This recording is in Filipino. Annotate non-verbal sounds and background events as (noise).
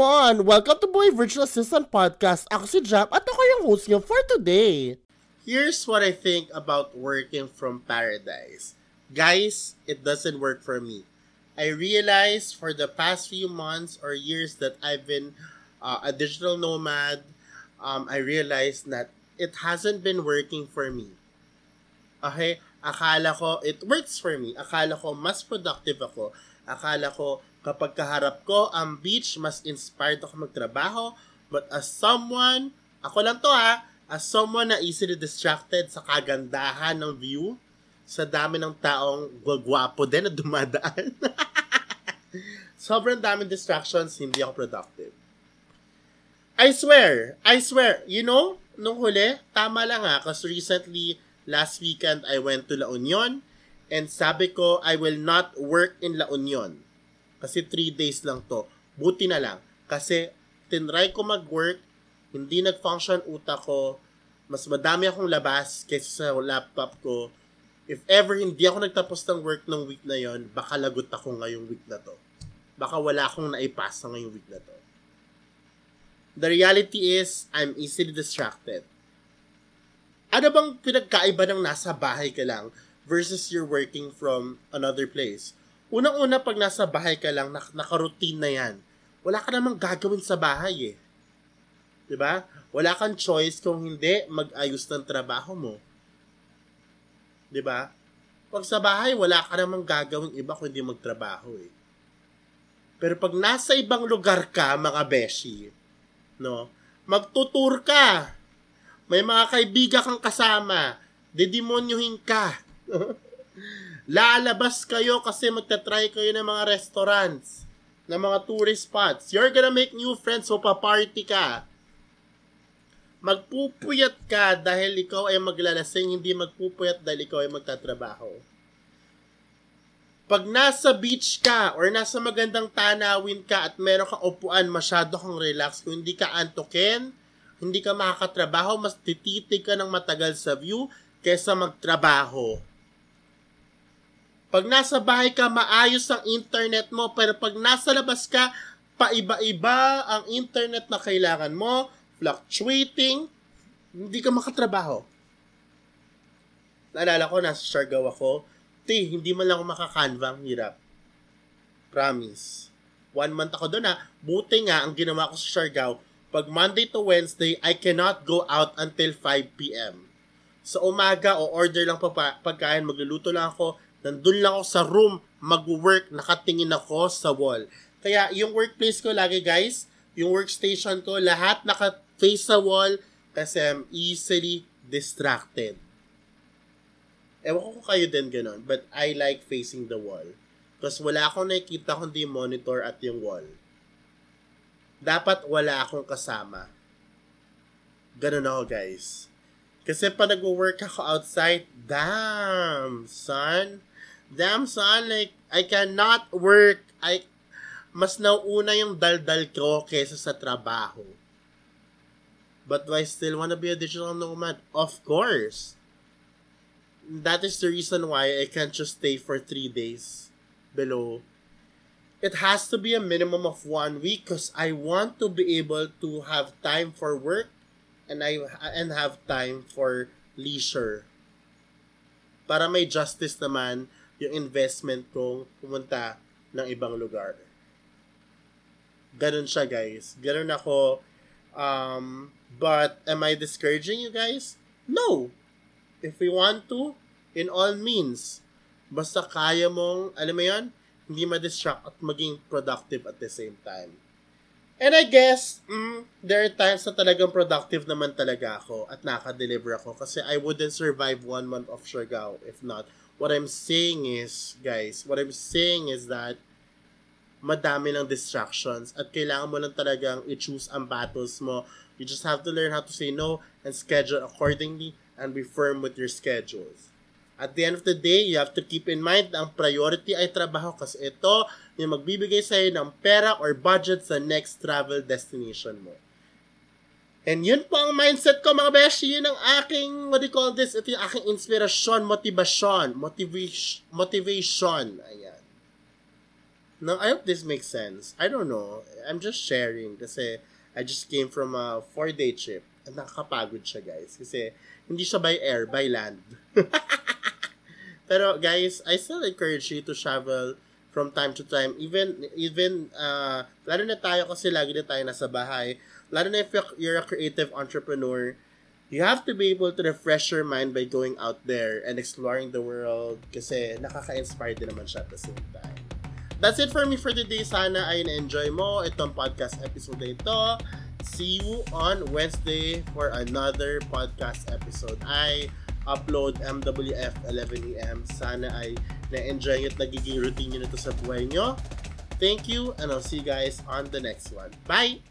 come on! Welcome to Boy Virtual Assistant Podcast. Ako si Jap at ako yung host niyo for today. Here's what I think about working from paradise. Guys, it doesn't work for me. I realized for the past few months or years that I've been uh, a digital nomad, um, I realized that it hasn't been working for me. Okay? Akala ko, it works for me. Akala ko, mas productive ako. Akala ko, kapag kaharap ko ang beach, mas inspired ako magtrabaho. But as someone, ako lang to ha, as someone na easily distracted sa kagandahan ng view, sa dami ng taong gwagwapo din na dumadaan. (laughs) Sobrang daming distractions, hindi ako productive. I swear, I swear, you know, nung huli, tama lang ha, kasi recently, last weekend, I went to La Union, and sabi ko, I will not work in La Union. Kasi 3 days lang to. Buti na lang. Kasi tinry ko mag-work, hindi nag-function utak ko, mas madami akong labas kaysa sa laptop ko. If ever hindi ako nagtapos ng work ng week na yon, baka lagot ako ngayong week na to. Baka wala akong naipasa ngayong week na to. The reality is, I'm easily distracted. Ano bang pinagkaiba ng nasa bahay ka lang versus you're working from another place? Unang-una, pag nasa bahay ka lang, nak- nakaroutine na yan. Wala ka namang gagawin sa bahay eh. ba? Wala kang choice kung hindi mag-ayos ng trabaho mo. ba? Pag sa bahay, wala ka namang gagawin iba kundi magtrabaho eh. Pero pag nasa ibang lugar ka, mga beshi, no, magtutur ka. May mga kaibigan kang kasama. Didemonyohin ka. (laughs) Lalabas kayo kasi magta-try kayo ng mga restaurants, ng mga tourist spots. You're gonna make new friends so pa-party ka. Magpupuyat ka dahil ikaw ay maglalasing, hindi magpupuyat dahil ikaw ay magtatrabaho. Pag nasa beach ka or nasa magandang tanawin ka at meron kang upuan, masyado kang relax, kung hindi ka antokin, hindi ka makakatrabaho, mas tititig ka ng matagal sa view kesa magtrabaho. Pag nasa bahay ka, maayos ang internet mo. Pero pag nasa labas ka, paiba-iba ang internet na kailangan mo. Fluctuating. Hindi ka makatrabaho. Naalala ko, nasa Siargao ako. Te, hindi man lang ako makakanva. Ang hirap. Promise. One month ako doon ha. Buti nga, ang ginawa ko sa Siargao, pag Monday to Wednesday, I cannot go out until 5 p.m. Sa umaga, o order lang pa pagkain, magluluto lang ako, Nandun lang ako sa room, mag-work, nakatingin ako sa wall. Kaya yung workplace ko lagi guys, yung workstation ko, lahat naka-face sa wall kasi I'm easily distracted. Ewan ko kayo din ganun, but I like facing the wall. Kasi wala akong nakikita kundi monitor at yung wall. Dapat wala akong kasama. Ganun ako guys. Kasi pa nag-work ako outside, damn, son, damn son, like, I cannot work. I, mas nauuna yung daldal ko kesa sa trabaho. But do I still want to be a digital nomad? Of course. That is the reason why I can't just stay for three days below. It has to be a minimum of one week because I want to be able to have time for work and I and have time for leisure. Para may justice naman yung investment kong pumunta ng ibang lugar. Ganun siya, guys. Ganun ako. Um, but, am I discouraging you guys? No! If we want to, in all means, basta kaya mong, alam mo yan, hindi ma-distract at maging productive at the same time. And I guess, mm, there are times na talagang productive naman talaga ako at naka-deliver ako kasi I wouldn't survive one month of Siargao if not what I'm saying is, guys, what I'm saying is that madami ng distractions at kailangan mo lang talagang i-choose ang battles mo. You just have to learn how to say no and schedule accordingly and be firm with your schedules. At the end of the day, you have to keep in mind ang priority ay trabaho kasi ito yung magbibigay sa'yo ng pera or budget sa next travel destination mo. And yun po ang mindset ko mga beshi. Yun ang aking, what do you call this? Ito yung aking inspirasyon, motivasyon, motivation, motivation. Ayan. No, I hope this makes sense. I don't know. I'm just sharing kasi I just came from a four-day trip. Nakakapagod siya, guys. Kasi hindi siya by air, by land. (laughs) Pero guys, I still encourage you to travel from time to time. Even, even, uh, lalo na tayo kasi lagi na tayo nasa bahay. Lalo na if you're a creative entrepreneur, you have to be able to refresh your mind by going out there and exploring the world kasi nakaka-inspire din naman siya at the same time. That's it for me for today. Sana ay na-enjoy mo itong podcast episode na ito. See you on Wednesday for another podcast episode. I upload MWF 11am. Sana ay na-enjoy at nagiging routine nyo na ito sa buhay nyo. Thank you and I'll see you guys on the next one. Bye!